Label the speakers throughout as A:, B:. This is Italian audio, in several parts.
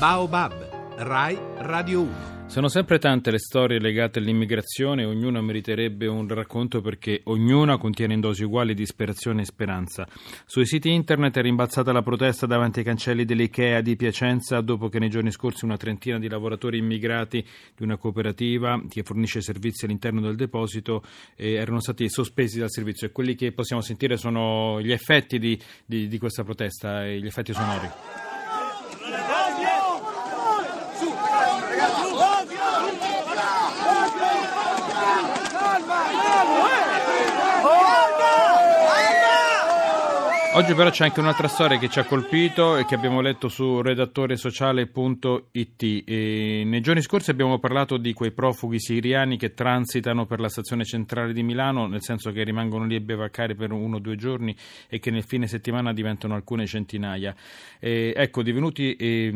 A: Baobab, Rai Radio 1.
B: Sono sempre tante le storie legate all'immigrazione, ognuna meriterebbe un racconto perché ognuna contiene in dosi uguali disperazione e speranza. Sui siti internet è rimbalzata la protesta davanti ai cancelli dell'IKEA di Piacenza dopo che nei giorni scorsi una trentina di lavoratori immigrati di una cooperativa che fornisce servizi all'interno del deposito eh, erano stati sospesi dal servizio e quelli che possiamo sentire sono gli effetti di, di, di questa protesta, gli effetti sonori. Oggi però c'è anche un'altra storia che ci ha colpito e che abbiamo letto su redattoresociale.it. E nei giorni scorsi abbiamo parlato di quei profughi siriani che transitano per la stazione centrale di Milano, nel senso che rimangono lì a bevaccare per uno o due giorni e che nel fine settimana diventano alcune centinaia. E, ecco, divenuti, e,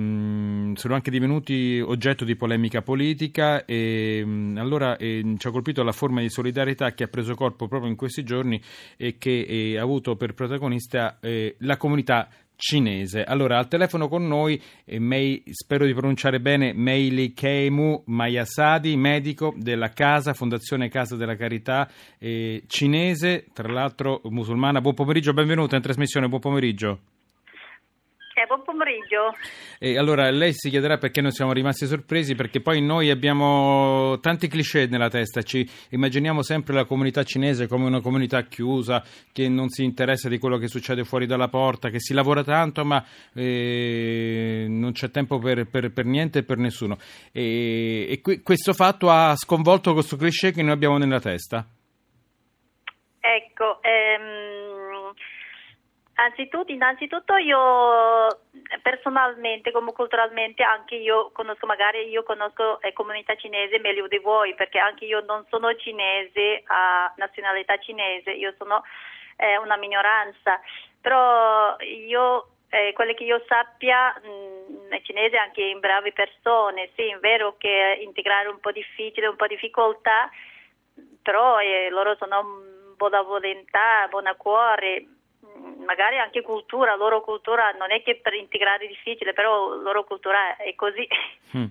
B: sono anche divenuti oggetto di polemica politica e allora ci ha colpito la forma di solidarietà che ha preso corpo proprio in questi giorni e che ha avuto per protagonista eh, la comunità cinese. Allora, al telefono con noi, eh, Mei, spero di pronunciare bene, Meili Keimu Mayasadi, medico della Casa, Fondazione Casa della Carità eh, cinese, tra l'altro musulmana. Buon pomeriggio, benvenuta in trasmissione, buon pomeriggio.
C: Eh, buon pomeriggio.
B: E allora lei si chiederà perché noi siamo rimasti sorpresi, perché poi noi abbiamo tanti cliché nella testa, ci immaginiamo sempre la comunità cinese come una comunità chiusa, che non si interessa di quello che succede fuori dalla porta, che si lavora tanto ma eh, non c'è tempo per, per, per, niente e per nessuno. E, e qui, questo fatto ha sconvolto questo cliché che noi abbiamo nella testa.
C: Ecco, ehm Anzitutto, innanzitutto io personalmente come culturalmente anche io conosco magari io conosco eh, comunità cinese meglio di voi perché anche io non sono cinese a nazionalità cinese, io sono eh, una minoranza, però io eh, quello che io sappia mh, è cinese anche in brave persone, sì è vero che integrare è un po' difficile, un po' difficoltà, però eh, loro sono buona volontà, buona cuore magari anche cultura, loro cultura non è che per integrare è difficile, però loro cultura è così.
B: Mm.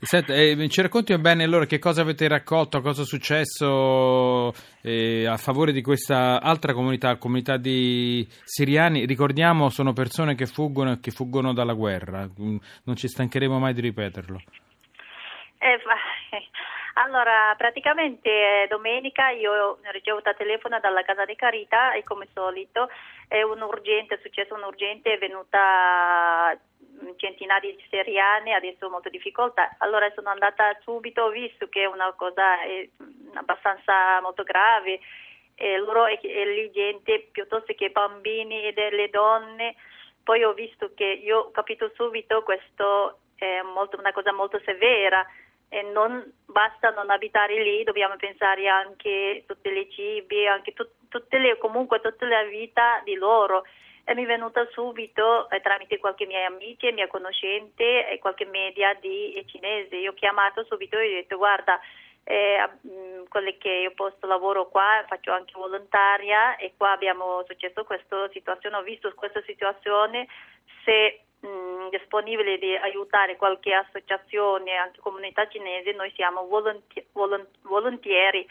B: Senta, eh, ci racconti bene allora che cosa avete raccolto, cosa è successo eh, a favore di questa altra comunità, comunità di siriani. Ricordiamo, sono persone che fuggono e che fuggono dalla guerra, mm, non ci stancheremo mai di ripeterlo.
C: Eh, allora, praticamente domenica io ho ricevuto telefono dalla casa di Carita e come solito è urgente, è successo un urgente, è venuta centinaia di siriani, adesso ho molta difficoltà. Allora sono andata subito, ho visto che è una cosa è abbastanza molto grave e loro e, e lì gente piuttosto che bambini e delle donne. Poi ho visto che io ho capito subito questo è molto, una cosa molto severa e non basta non abitare lì, dobbiamo pensare anche a tutte le cibi, anche tut, tutte le, comunque tutta la vita di loro. E mi è venuta subito eh, tramite qualche miei amici, mia conoscente e qualche media di cinese. Io ho chiamato subito e ho detto guarda, eh, mh, quelle che io posto lavoro qua, faccio anche volontaria e qua abbiamo successo questa situazione, ho visto questa situazione, se mh, disponibile di aiutare qualche associazione, anche comunità cinese, noi siamo volonti- volont- volontieri.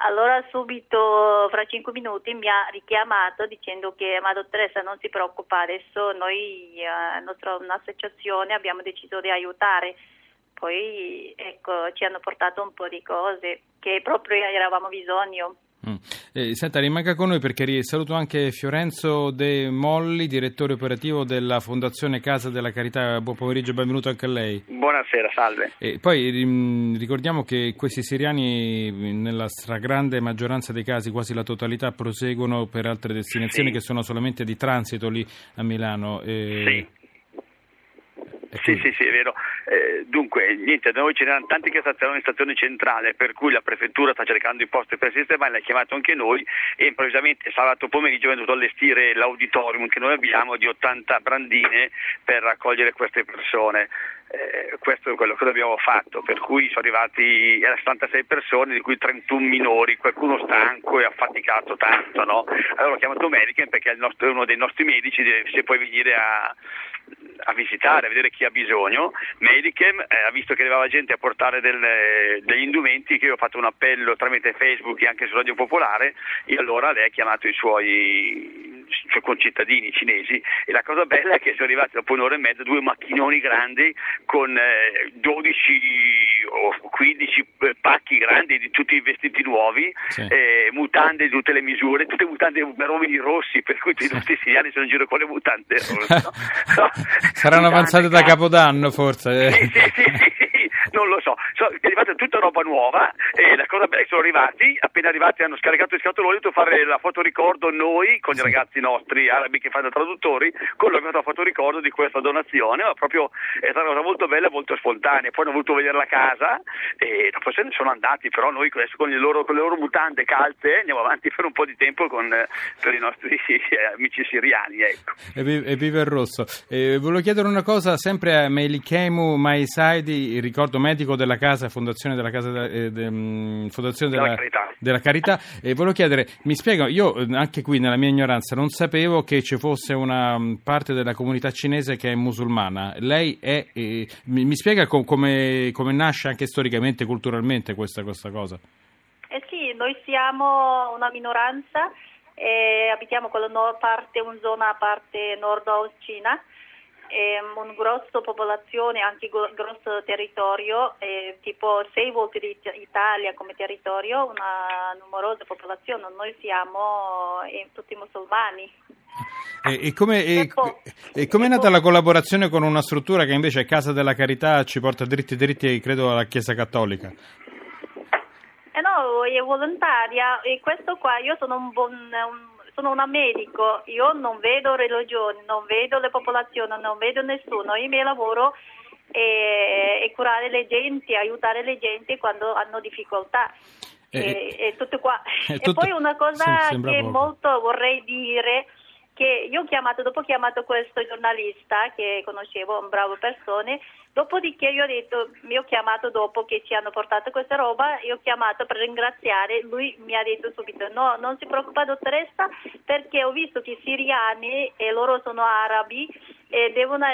C: Allora subito, fra cinque minuti, mi ha richiamato dicendo che ma dottoressa non si preoccupa, adesso noi, eh, nostra un'associazione, abbiamo deciso di aiutare. Poi ecco, ci hanno portato un po' di cose che proprio eravamo bisogno.
B: Mm. Eh, senta, rimanga con noi perché saluto anche Fiorenzo De Molli, direttore operativo della Fondazione Casa della Carità. Buon pomeriggio, benvenuto anche a lei.
D: Buonasera, salve.
B: E poi ricordiamo che questi siriani, nella stragrande maggioranza dei casi, quasi la totalità, proseguono per altre destinazioni sì. che sono solamente di transito lì a Milano.
D: E... Sì. Sì, sì, sì, è vero. Eh, dunque, niente, da noi c'erano tanti che stavano in stazione centrale, per cui la prefettura sta cercando i posti per sistemare, l'ha chiamato anche noi e improvvisamente sabato pomeriggio è venuto allestire l'auditorium che noi abbiamo di 80 brandine per raccogliere queste persone. Eh, questo è quello che abbiamo fatto, per cui sono arrivati 76 persone, di cui 31 minori, qualcuno stanco e affaticato tanto, no? Allora ho chiamato American perché è, nostro, uno dei nostri medici, se puoi venire a, a visitare, a vedere chi ha bisogno. Medicam eh, ha visto che arrivava gente a portare del, degli indumenti, che io ho fatto un appello tramite Facebook e anche su Radio Popolare, e allora lei ha chiamato i suoi suoi concittadini cinesi e la cosa bella è che sono arrivati dopo un'ora e mezza due macchinoni grandi con eh, 12 o 15 eh, pacchi grandi di tutti i vestiti nuovi, sì. eh, mutande di tutte le misure, tutte mutande maromini rossi, per cui sì. tutti gli anni sono in giro con le mutande rosse.
B: No? Saranno avanzate da Capodanno forse.
D: Sì, sì, sì non lo so, so è arrivata tutta roba nuova e la cosa bella è che sono arrivati, appena arrivati hanno scaricato il scatolone, ho detto fare la fotoricordo noi con i ragazzi nostri arabi che fanno traduttori, con la fotoricordo di questa donazione, ma proprio è stata una cosa molto bella e molto spontanea, poi hanno voluto vedere la casa e dopo se ne sono andati, però noi adesso con, loro, con le loro mutande calze andiamo avanti per un po' di tempo con, per i nostri amici siriani. Ecco.
B: E, vive il rosso. Eh, volevo chiedere una cosa, sempre a Melikemu Maisaidi, ricordo medico della casa, fondazione della casa eh, de, mm, fondazione della, della carità. Della carità. E volevo chiedere, mi spiego, io eh, anche qui nella mia ignoranza non sapevo che ci fosse una mm, parte della comunità cinese che è musulmana. Lei è, eh, mi, mi, spiega com, come, come, nasce anche storicamente, culturalmente questa, questa cosa?
C: Eh sì, noi siamo una minoranza, eh, abitiamo con la nord, parte, una zona a parte nord-ovest Cina eh, una grossa popolazione, anche grosso territorio, tipo sei volte l'Italia come territorio, una numerosa popolazione, noi siamo eh, tutti musulmani.
B: E, e come è nata la collaborazione con una struttura che invece è Casa della Carità, ci porta dritti dritti, credo, alla Chiesa Cattolica?
C: Eh no, è volontaria e questo qua, io sono un buon... Un, sono un medico, io non vedo religioni, non vedo le popolazioni, non vedo nessuno, il mio lavoro è, è curare le genti, aiutare le genti quando hanno difficoltà. E, e, e tutto qua. Tutto, e poi una cosa che poco. molto vorrei dire che io ho chiamato, dopo ho chiamato questo giornalista che conoscevo, un bravo persone, dopodiché io ho detto, mi ho chiamato dopo che ci hanno portato questa roba, io ho chiamato per ringraziare, lui mi ha detto subito, no, non si preoccupa dottoressa perché ho visto che i siriani e loro sono arabi e devono,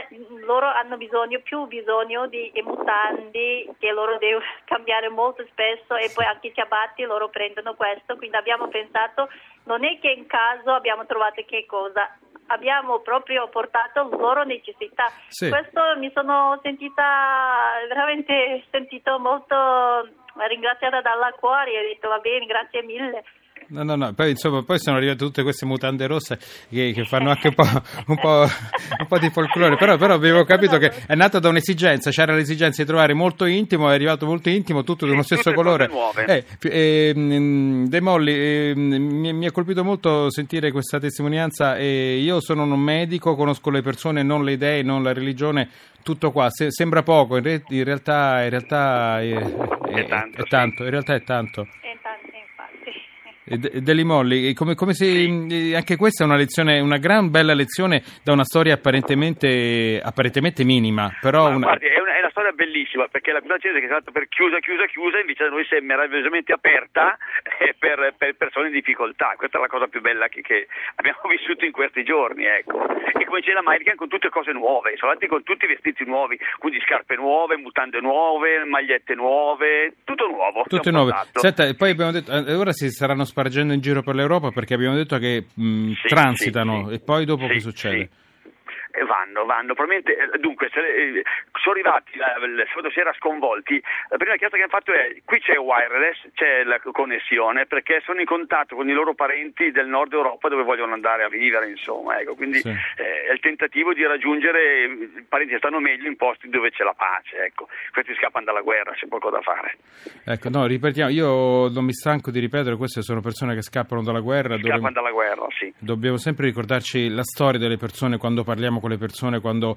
C: loro hanno bisogno, più bisogno di mutandi che loro devono cambiare molto spesso e poi anche i ciabatti loro prendono questo, quindi abbiamo pensato non è che in caso abbiamo trovato che cosa, abbiamo proprio portato loro necessità. Sì. Questo mi sono sentita veramente sentito molto ringraziata dalla cuore e ho detto va bene, grazie mille.
B: No, no, no, poi, insomma, poi sono arrivate tutte queste mutande rosse che, che fanno anche un po', un, po', un po', di folklore, però, però, avevo capito che è nata da un'esigenza, c'era l'esigenza di trovare molto intimo, è arrivato molto intimo, tutto dello stesso colore. Eh, eh, De Molli, eh, mi, mi, ha colpito molto sentire questa testimonianza, io sono un medico, conosco le persone, non le idee, non la religione, tutto qua, Se, sembra poco, in, re, in, realtà, in realtà è, è, è, tanto, è tanto, in realtà è tanto. Deli Molli, come, come se, sì. anche questa è una lezione, una gran bella lezione da una storia apparentemente, apparentemente minima, però
D: una... guardi, storia bellissima perché la comunità cinese che è stata per chiusa, chiusa, chiusa, invece da noi si è meravigliosamente aperta eh, per, per, persone in difficoltà. Questa è la cosa più bella che, che abbiamo vissuto in questi giorni, ecco. E come la American con tutte cose nuove, sono andati con tutti i vestiti nuovi, quindi scarpe nuove, mutande nuove, magliette nuove, tutto nuovo.
B: Tutto nuovo. Senta, poi abbiamo detto, eh, ora si saranno spargendo in giro per l'Europa perché abbiamo detto che mh, sì, transitano sì, e poi dopo che succede?
D: Vanno, vanno. Probabilmente, eh, dunque, se, eh, sono arrivati il sabato sera sconvolti. La prima chiamata che hanno fatto è: qui c'è wireless, c'è la connessione, perché sono in contatto con i loro parenti del nord Europa dove vogliono andare a vivere, insomma. Ecco. Quindi sì. eh, è il tentativo di raggiungere i parenti che stanno meglio in posti dove c'è la pace. Ecco. Questi scappano dalla guerra, c'è poco da fare.
B: Ecco, no, ripetiamo, io non mi stanco di ripetere, queste sono persone che scappano dalla guerra.
D: Scappano dove... dalla guerra,
B: Dobbiamo sempre ricordarci la storia delle persone quando parliamo con le persone, quando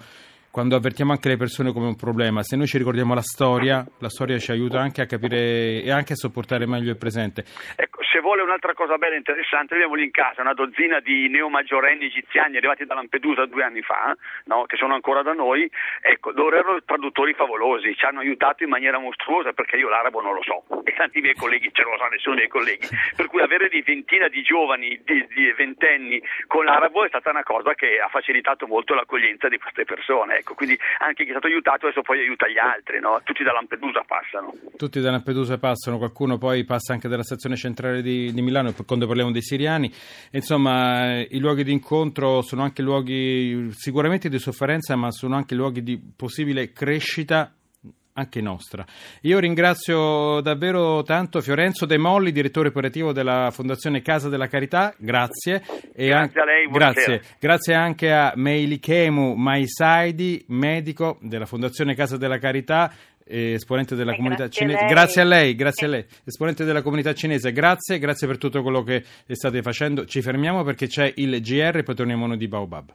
B: quando avvertiamo anche le persone come un problema, se noi ci ricordiamo la storia, la storia ci aiuta anche a capire e anche a sopportare meglio il presente.
D: Ecco, se vuole un'altra cosa bella e interessante, abbiamo lì in casa una dozzina di neomaggiorenni egiziani arrivati da Lampedusa due anni fa, no, che sono ancora da noi, ecco, loro erano traduttori favolosi, ci hanno aiutato in maniera mostruosa perché io l'arabo non lo so e tanti miei colleghi, ce lo sa nessuno dei colleghi, per cui avere di ventina di giovani, di, di ventenni con l'arabo è stata una cosa che ha facilitato molto l'accoglienza di queste persone. Ecco ecco, quindi anche chi è stato aiutato adesso poi aiuta gli altri, no? tutti da Lampedusa passano.
B: Tutti da Lampedusa passano, qualcuno poi passa anche dalla stazione centrale di, di Milano quando parliamo dei siriani, insomma i luoghi di incontro sono anche luoghi sicuramente di sofferenza ma sono anche luoghi di possibile crescita anche nostra. Io ringrazio davvero tanto Fiorenzo De Molli, direttore operativo della Fondazione Casa della Carità, grazie.
D: E grazie a lei,
B: grazie. grazie anche a Meilikemu Maisaidi, medico della Fondazione Casa della Carità, esponente della eh, comunità cinese. Grazie a lei, grazie a lei, esponente della comunità cinese. Grazie, grazie per tutto quello che state facendo. Ci fermiamo perché c'è il GR e poi torniamo noi di Baobab.